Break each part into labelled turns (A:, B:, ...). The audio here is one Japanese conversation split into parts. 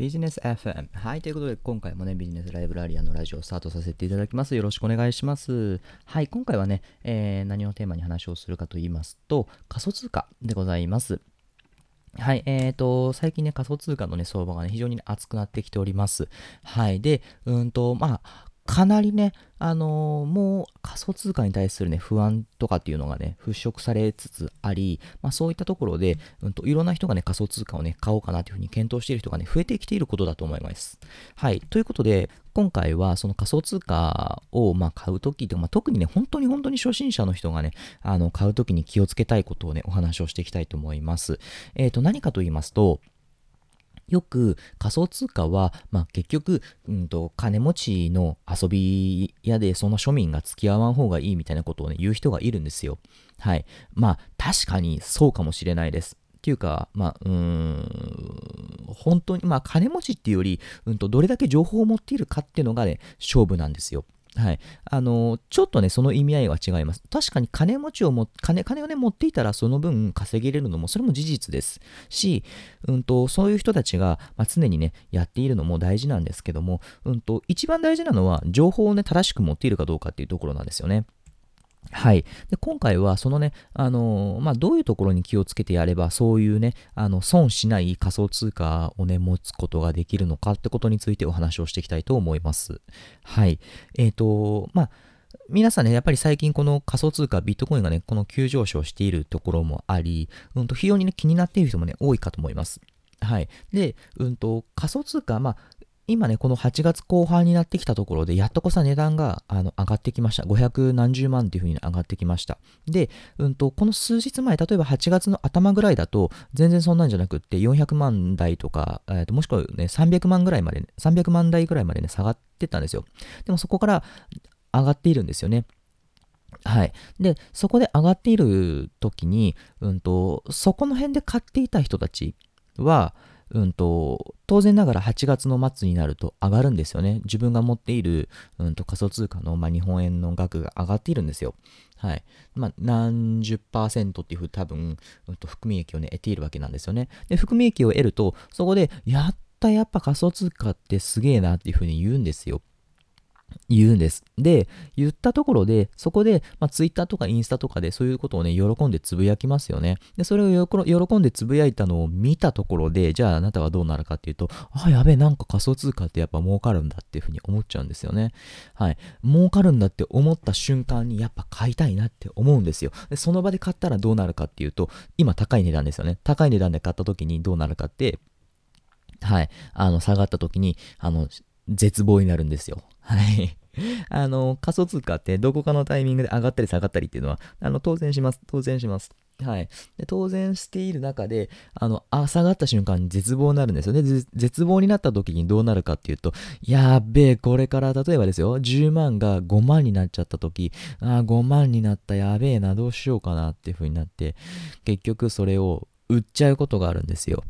A: ビジネス FM。はい、ということで今回もね、ビジネスライブラリアのラジオをスタートさせていただきます。よろしくお願いします。はい、今回はね、えー、何をテーマに話をするかと言いますと、仮想通貨でございます。はい、えーと、最近ね、仮想通貨のね、相場がね、非常に熱くなってきております。はい、で、うんと、まあ、かなりね、あのー、もう仮想通貨に対するね、不安とかっていうのがね、払拭されつつあり、まあそういったところで、うんと、いろんな人がね、仮想通貨をね、買おうかなというふうに検討している人がね、増えてきていることだと思います。はい。ということで、今回はその仮想通貨をま買うとき、まあ、特にね、本当に本当に初心者の人がね、あの、買うときに気をつけたいことをね、お話をしていきたいと思います。えっ、ー、と、何かと言いますと、よく仮想通貨は、まあ、結局、うんと、金持ちの遊び屋でその庶民が付き合わん方がいいみたいなことをね、言う人がいるんですよ。はい。まあ、確かにそうかもしれないです。っていうか、まあ、うん、本当に、まあ、金持ちっていうより、うんと、どれだけ情報を持っているかっていうのがね、勝負なんですよ。はい。あの、ちょっとね、その意味合いは違います。確かに金持ちをも、金、金をね、持っていたらその分稼げれるのも、それも事実ですし、うんと、そういう人たちが、まあ、常にね、やっているのも大事なんですけども、うんと、一番大事なのは、情報をね、正しく持っているかどうかっていうところなんですよね。はい。で、今回はそのね、あのー、まあ、どういうところに気をつけてやれば、そういうね、あの、損しない仮想通貨をね、持つことができるのかってことについてお話をしていきたいと思います。はい。えっ、ー、と、まあ、皆さんね、やっぱり最近この仮想通貨、ビットコインがね、この急上昇しているところもあり、うんと、非常にね、気になっている人もね、多いかと思います。はい。で、うんと、仮想通貨、まあ、今ね、この8月後半になってきたところで、やっとこさ値段があの上がってきました。500何十万っていう風に上がってきました。で、うんと、この数日前、例えば8月の頭ぐらいだと、全然そんなんじゃなくって、400万台とか、えー、ともしくはね、300万ぐらいまで、ね、300万台ぐらいまでね、下がってたんですよ。でもそこから上がっているんですよね。はい。で、そこで上がっている時に、うんと、そこの辺で買っていた人たちは、うんと、当然ながら8月の末になると上がるんですよね。自分が持っている、うんと、仮想通貨の、まあ、日本円の額が上がっているんですよ。はい。まあ、何十パーセントっていうふう多分、うんと、含み益をね、得ているわけなんですよね。で、含み益を得ると、そこで、やったやっぱ仮想通貨ってすげえなっていうふうに言うんですよ。言うんです。で、言ったところで、そこで、まあ、Twitter とかインスタとかでそういうことをね、喜んでつぶやきますよね。で、それを喜んでつぶやいたのを見たところで、じゃああなたはどうなるかっていうと、あ、やべえ、なんか仮想通貨ってやっぱ儲かるんだっていうふうに思っちゃうんですよね。はい。儲かるんだって思った瞬間にやっぱ買いたいなって思うんですよ。で、その場で買ったらどうなるかっていうと、今高い値段ですよね。高い値段で買った時にどうなるかって、はい。あの、下がった時に、あの、絶望になるんですよ。はい。あの、仮想通貨ってどこかのタイミングで上がったり下がったりっていうのは、あの、当然します。当然します。はい。で当然している中で、あの、あ、下がった瞬間に絶望になるんですよね。絶望になった時にどうなるかっていうと、やっべえ、これから例えばですよ、10万が5万になっちゃった時、あ、5万になった、やべえな、どうしようかなっていう風になって、結局それを売っちゃうことがあるんですよ。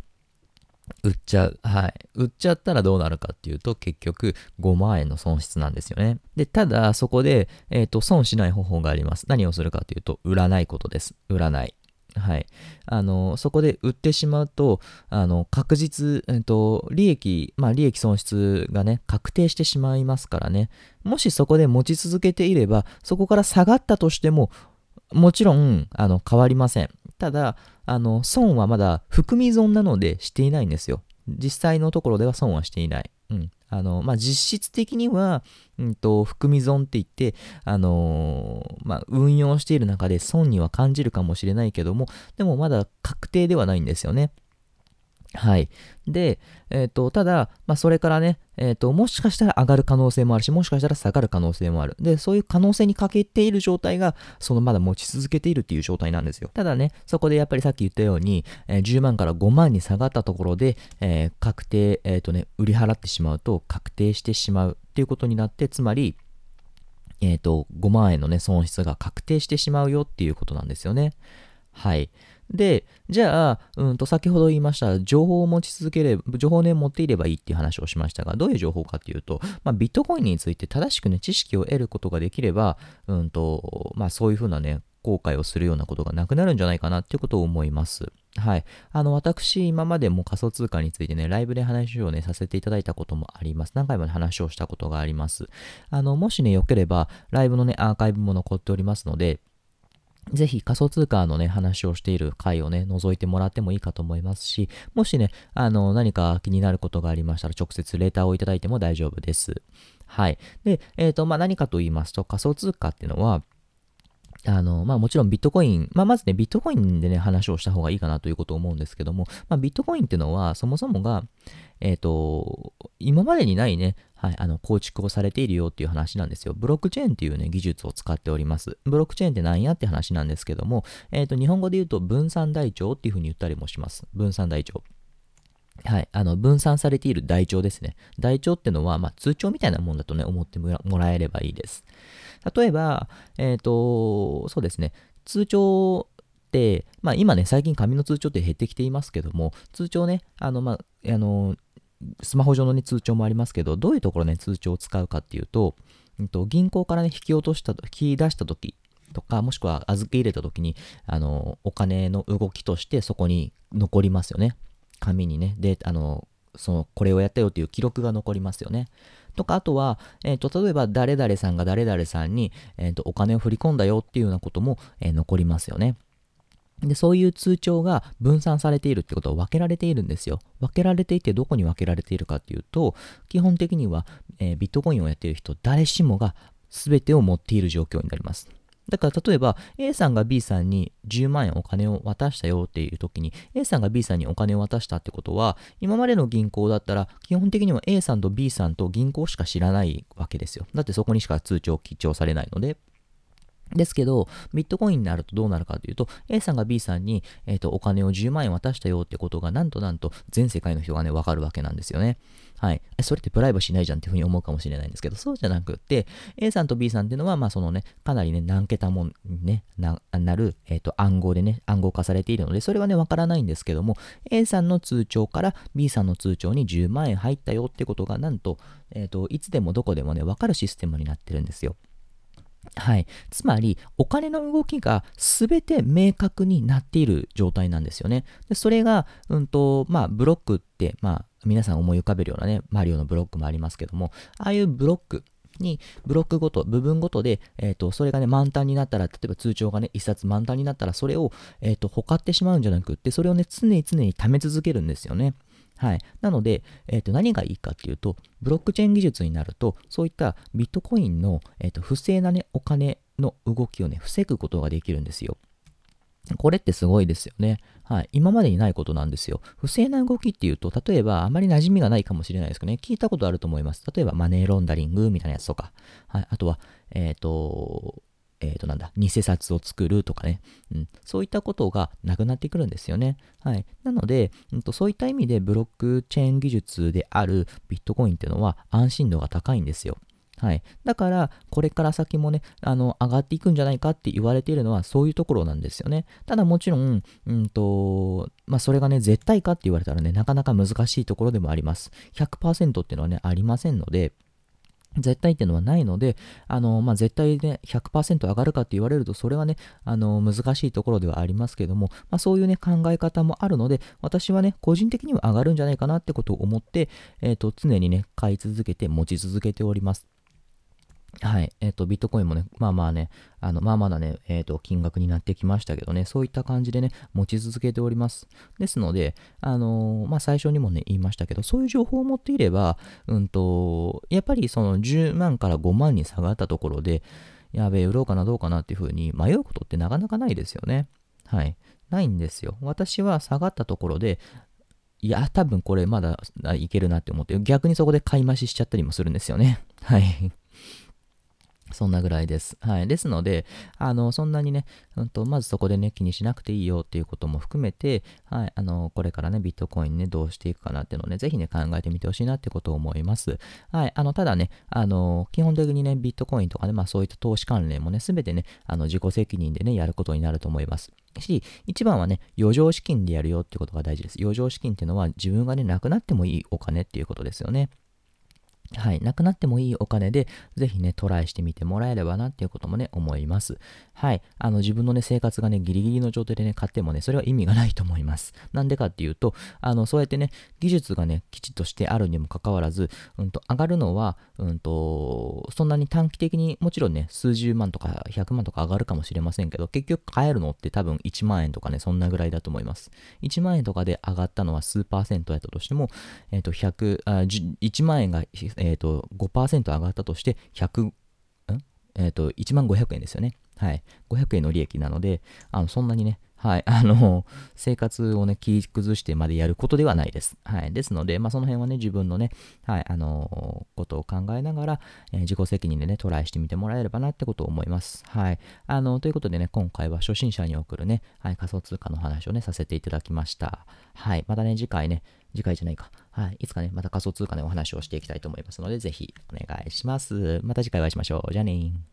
A: 売っちゃう。はい。売っちゃったらどうなるかっていうと、結局5万円の損失なんですよね。で、ただ、そこで、えっ、ー、と、損しない方法があります。何をするかというと、売らないことです。売らない。はい。あの、そこで売ってしまうと、あの、確実、えっ、ー、と、利益、まあ、利益損失がね、確定してしまいますからね。もしそこで持ち続けていれば、そこから下がったとしても、もちろん、あの、変わりません。ただ、あの、損はまだ含み損なのでしていないんですよ。実際のところでは損はしていない。うん。あの、まあ、実質的には、うんと、含み損って言って、あのー、まあ、運用している中で損には感じるかもしれないけども、でもまだ確定ではないんですよね。はい。で、えっ、ー、と、ただ、まあ、それからね、えっ、ー、と、もしかしたら上がる可能性もあるし、もしかしたら下がる可能性もある。で、そういう可能性に欠けている状態が、そのまだ持ち続けているっていう状態なんですよ。ただね、そこでやっぱりさっき言ったように、えー、10万から5万に下がったところで、えー、確定、えっ、とね、売り払ってしまうと、確定してしまうっていうことになって、つまり、えっ、と、5万円のね、損失が確定してしまうよっていうことなんですよね。はい。で、じゃあ、うんと先ほど言いました、情報を持ち続ければ、情報をね、持っていればいいっていう話をしましたが、どういう情報かっていうと、まあ、ビットコインについて正しくね、知識を得ることができれば、うんと、まあ、そういうふうなね、後悔をするようなことがなくなるんじゃないかなっていうことを思います。はい。あの、私、今までも仮想通貨についてね、ライブで話をね、させていただいたこともあります。何回も、話をしたことがあります。あの、もしね、良ければ、ライブのね、アーカイブも残っておりますので、ぜひ仮想通貨のね、話をしている回をね、覗いてもらってもいいかと思いますし、もしね、あの、何か気になることがありましたら、直接レターをいただいても大丈夫です。はい。で、えっ、ー、と、まあ、何かと言いますと、仮想通貨っていうのは、あの、まあもちろんビットコイン、まあまずね、ビットコインでね、話をした方がいいかなということを思うんですけども、まあビットコインっていうのは、そもそもが、えっ、ー、と、今までにないね、はい、あの、構築をされているよっていう話なんですよ。ブロックチェーンっていうね、技術を使っております。ブロックチェーンって何やって話なんですけども、えっ、ー、と、日本語で言うと分散台帳っていうふうに言ったりもします。分散台帳。はい。あの、分散されている台帳ですね。台帳ってのは、まあ、通帳みたいなもんだとね、思ってもらえればいいです。例えば、えっ、ー、と、そうですね。通帳って、まあ、今ね、最近紙の通帳って減ってきていますけども、通帳ね、あの、まあ、あの、スマホ上の、ね、通帳もありますけど、どういうところね、通帳を使うかっていうと、うんと、銀行からね、引き落とした、引き出したときとか、もしくは預け入れたときに、あの、お金の動きとしてそこに残りますよね。紙にね。で、あの、その、これをやったよっていう記録が残りますよね。とか、あとは、えっ、ー、と、例えば、誰々さんが誰々さんに、えっ、ー、と、お金を振り込んだよっていうようなことも、えー、残りますよね。で、そういう通帳が分散されているってことは分けられているんですよ。分けられていてどこに分けられているかっていうと、基本的には、えー、ビットコインをやっている人、誰しもが全てを持っている状況になります。だから例えば A さんが B さんに10万円お金を渡したよっていう時に A さんが B さんにお金を渡したってことは今までの銀行だったら基本的には A さんと B さんと銀行しか知らないわけですよ。だってそこにしか通帳記帳されないので。ですけど、ビットコインになるとどうなるかというと、A さんが B さんに、えーと、お金を10万円渡したよってことが、なんとなんと全世界の人がね、わかるわけなんですよね。はい。それってプライバシーないじゃんっていうふうに思うかもしれないんですけど、そうじゃなくって、A さんと B さんっていうのは、まあそのね、かなりね、何桁もね、なる、えっ、ー、と、暗号でね、暗号化されているので、それはね、わからないんですけども、A さんの通帳から B さんの通帳に10万円入ったよってことが、なんと、えっ、ー、と、いつでもどこでもね、わかるシステムになってるんですよ。はい。つまり、お金の動きが全て明確になっている状態なんですよね。でそれが、うんと、まあ、ブロックって、まあ、皆さん思い浮かべるようなね、マリオのブロックもありますけども、ああいうブロックに、ブロックごと、部分ごとで、え、ー、と、それがね、満タンになったら、例えば通帳がね、一冊満タンになったら、それを、え、ー、と、ほかってしまうんじゃなくって、それをね、常に常に貯め続けるんですよね。はい。なので、えっ、ー、と、何がいいかっていうと、ブロックチェーン技術になると、そういったビットコインの、えっ、ー、と、不正なね、お金の動きをね、防ぐことができるんですよ。これってすごいですよね。はい。今までにないことなんですよ。不正な動きっていうと、例えばあまり馴染みがないかもしれないですけどね、聞いたことあると思います。例えばマネーロンダリングみたいなやつとか、はい。あとは、えっ、ー、と、えっ、ー、となんだ、偽札を作るとかね、うん、そういったことがなくなってくるんですよね。はい。なので、うん、とそういった意味でブロックチェーン技術であるビットコインっていうのは安心度が高いんですよ。はい。だから、これから先もね、あの、上がっていくんじゃないかって言われているのは、そういうところなんですよね。ただもちろん、うんと、まあ、それがね、絶対かって言われたらね、なかなか難しいところでもあります。100%っていうのはね、ありませんので、絶対っていうのはないので、あの、まあ、絶対、ね、100%上がるかって言われると、それはね、あの、難しいところではありますけども、まあ、そういうね、考え方もあるので、私はね、個人的には上がるんじゃないかなってことを思って、えっ、ー、と、常にね、買い続けて、持ち続けております。はい。えっ、ー、と、ビットコインもね、まあまあね、あの、まあまだね、えっ、ー、と、金額になってきましたけどね、そういった感じでね、持ち続けております。ですので、あのー、まあ最初にもね、言いましたけど、そういう情報を持っていれば、うんと、やっぱりその10万から5万に下がったところで、やべえ、売ろうかな、どうかなっていうふうに迷うことってなかなかないですよね。はい。ないんですよ。私は下がったところで、いや、多分これまだいけるなって思って、逆にそこで買い増ししちゃったりもするんですよね。はい。そんなぐらいです。はい。ですので、あの、そんなにね、うんと、まずそこでね、気にしなくていいよっていうことも含めて、はい。あの、これからね、ビットコインね、どうしていくかなっていうのをね、ぜひね、考えてみてほしいなってことを思います。はい。あの、ただね、あの、基本的にね、ビットコインとかね、まあそういった投資関連もね、すべてね、あの、自己責任でね、やることになると思います。し、一番はね、余剰資金でやるよってことが大事です。余剰資金っていうのは自分がね、なくなってもいいお金っていうことですよね。はい、なくなってもいいお金で、ぜひね、トライしてみてもらえればなっていうこともね、思います。はい、あの自分のね、生活がね、ギリギリの状態でね、買ってもね、それは意味がないと思います。なんでかっていうと、あの、そうやってね、技術がね、きちっとしてあるにもかかわらず、うんと、上がるのは、うんと、そんなに短期的に、もちろんね、数十万とか100万とか上がるかもしれませんけど、結局買えるのって多分1万円とかね、そんなぐらいだと思います。1万円とかで上がったのは数パーセントやったとしても、えっ、ー、と、100、あ1万円が、え、ー、と、5%上がったとして、100、えっ、ー、と、1万500円ですよね。はい。500円の利益なので、あの、そんなにね、はい。あの、生活をね、切り崩してまでやることではないです。はい。ですので、まあ、その辺はね、自分のね、はい、あの、ことを考えながら、えー、自己責任でね、トライしてみてもらえればなってことを思います。はい。あの、ということでね、今回は初心者に送るね、はい、仮想通貨の話をね、させていただきました。はい。またね、次回ね、次回じゃないか。はい。いつかね、また仮想通貨のお話をしていきたいと思いますので、ぜひお願いします。また次回お会いしましょう。じゃあね